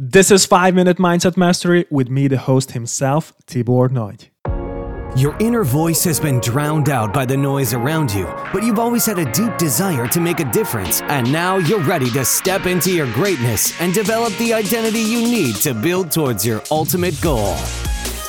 This is 5 Minute Mindset Mastery with me, the host himself, Tibor Nagy. Your inner voice has been drowned out by the noise around you, but you've always had a deep desire to make a difference, and now you're ready to step into your greatness and develop the identity you need to build towards your ultimate goal.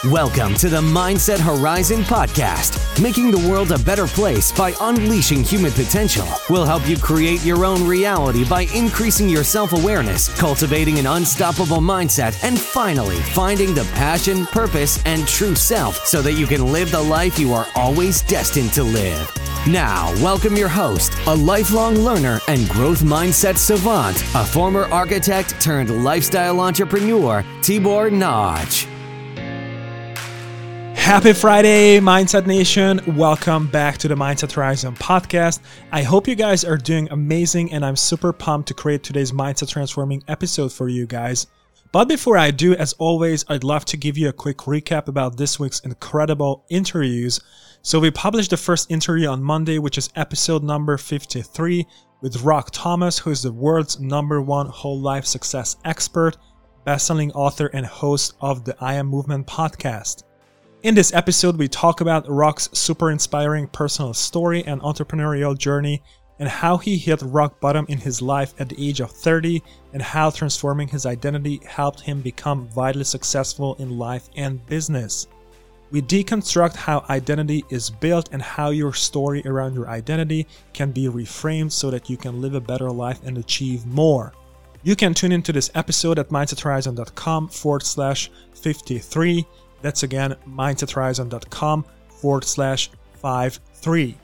Welcome to the Mindset Horizon podcast. Making the world a better place by unleashing human potential will help you create your own reality by increasing your self awareness, cultivating an unstoppable mindset, and finally finding the passion, purpose, and true self so that you can live the life you are always destined to live. Now, welcome your host, a lifelong learner and growth mindset savant, a former architect turned lifestyle entrepreneur, Tibor Nagy. Happy Friday, Mindset Nation. Welcome back to the Mindset Horizon podcast. I hope you guys are doing amazing, and I'm super pumped to create today's Mindset Transforming episode for you guys. But before I do, as always, I'd love to give you a quick recap about this week's incredible interviews. So, we published the first interview on Monday, which is episode number 53 with Rock Thomas, who is the world's number one whole life success expert, best-selling author, and host of the I Am Movement podcast. In this episode, we talk about Rock's super inspiring personal story and entrepreneurial journey, and how he hit rock bottom in his life at the age of 30, and how transforming his identity helped him become vitally successful in life and business. We deconstruct how identity is built and how your story around your identity can be reframed so that you can live a better life and achieve more. You can tune into this episode at mindsethorizon.com forward slash 53 that's again mindsethorizon.com forward slash 53.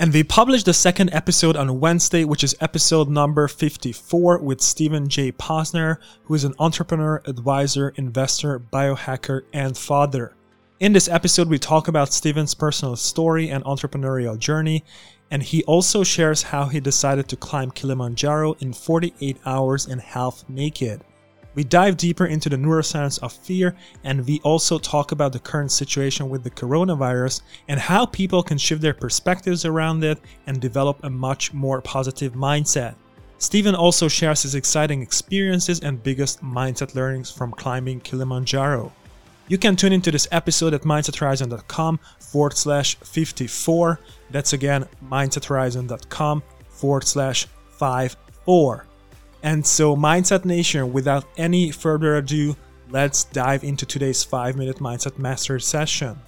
And we published the second episode on Wednesday, which is episode number 54 with Stephen J. Posner, who is an entrepreneur, advisor, investor, biohacker, and father. In this episode, we talk about Stephen's personal story and entrepreneurial journey, and he also shares how he decided to climb Kilimanjaro in 48 hours and half naked. We dive deeper into the neuroscience of fear, and we also talk about the current situation with the coronavirus and how people can shift their perspectives around it and develop a much more positive mindset. Stephen also shares his exciting experiences and biggest mindset learnings from climbing Kilimanjaro. You can tune into this episode at mindsethorizon.com forward slash 54. That's again mindsethorizon.com forward slash 54. And so, Mindset Nation, without any further ado, let's dive into today's 5 minute Mindset Mastery session.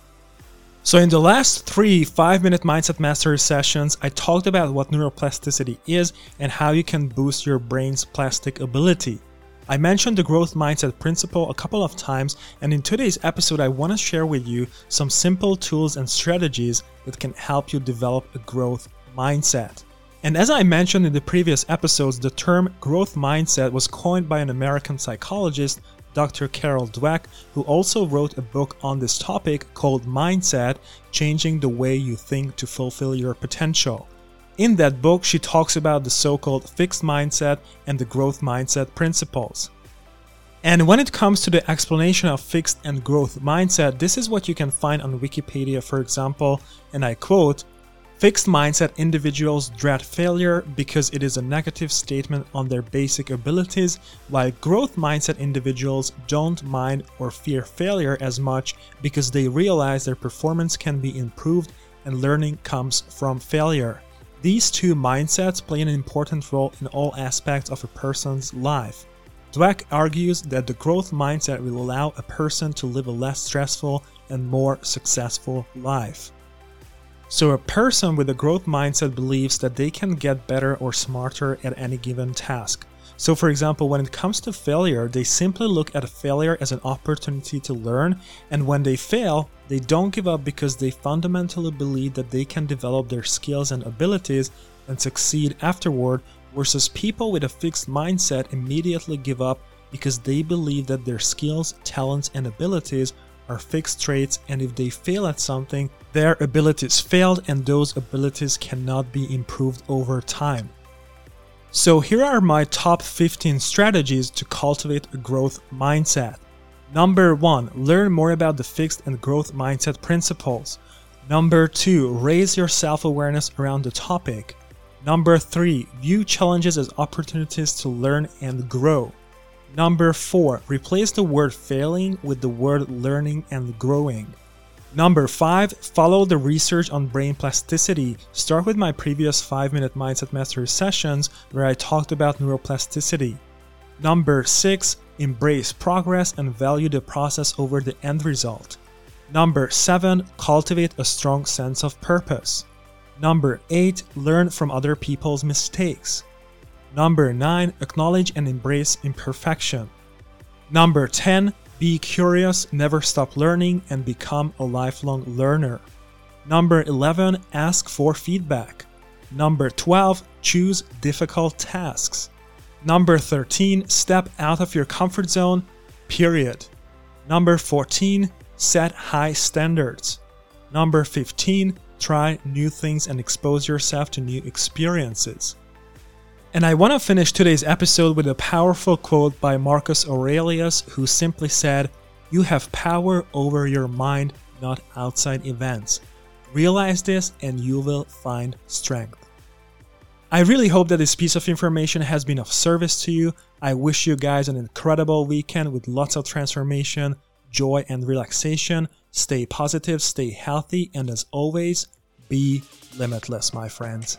So, in the last three 5 minute Mindset Mastery sessions, I talked about what neuroplasticity is and how you can boost your brain's plastic ability. I mentioned the growth mindset principle a couple of times, and in today's episode, I want to share with you some simple tools and strategies that can help you develop a growth mindset. And as I mentioned in the previous episodes, the term growth mindset was coined by an American psychologist, Dr. Carol Dweck, who also wrote a book on this topic called Mindset Changing the Way You Think to Fulfill Your Potential. In that book, she talks about the so called fixed mindset and the growth mindset principles. And when it comes to the explanation of fixed and growth mindset, this is what you can find on Wikipedia, for example, and I quote Fixed mindset individuals dread failure because it is a negative statement on their basic abilities, while growth mindset individuals don't mind or fear failure as much because they realize their performance can be improved and learning comes from failure. These two mindsets play an important role in all aspects of a person's life. Dweck argues that the growth mindset will allow a person to live a less stressful and more successful life. So, a person with a growth mindset believes that they can get better or smarter at any given task. So, for example, when it comes to failure, they simply look at a failure as an opportunity to learn, and when they fail, they don't give up because they fundamentally believe that they can develop their skills and abilities and succeed afterward, versus people with a fixed mindset immediately give up because they believe that their skills, talents, and abilities are fixed traits, and if they fail at something, their abilities failed and those abilities cannot be improved over time. So, here are my top 15 strategies to cultivate a growth mindset. Number 1 Learn more about the fixed and growth mindset principles. Number 2 Raise your self awareness around the topic. Number 3 View challenges as opportunities to learn and grow. Number four, replace the word failing with the word learning and growing. Number five, follow the research on brain plasticity. Start with my previous 5 minute mindset mastery sessions where I talked about neuroplasticity. Number six, embrace progress and value the process over the end result. Number seven, cultivate a strong sense of purpose. Number eight, learn from other people's mistakes. Number nine, acknowledge and embrace imperfection. Number 10, be curious, never stop learning, and become a lifelong learner. Number 11, ask for feedback. Number 12, choose difficult tasks. Number 13, step out of your comfort zone, period. Number 14, set high standards. Number 15, try new things and expose yourself to new experiences. And I want to finish today's episode with a powerful quote by Marcus Aurelius, who simply said, You have power over your mind, not outside events. Realize this and you will find strength. I really hope that this piece of information has been of service to you. I wish you guys an incredible weekend with lots of transformation, joy, and relaxation. Stay positive, stay healthy, and as always, be limitless, my friends.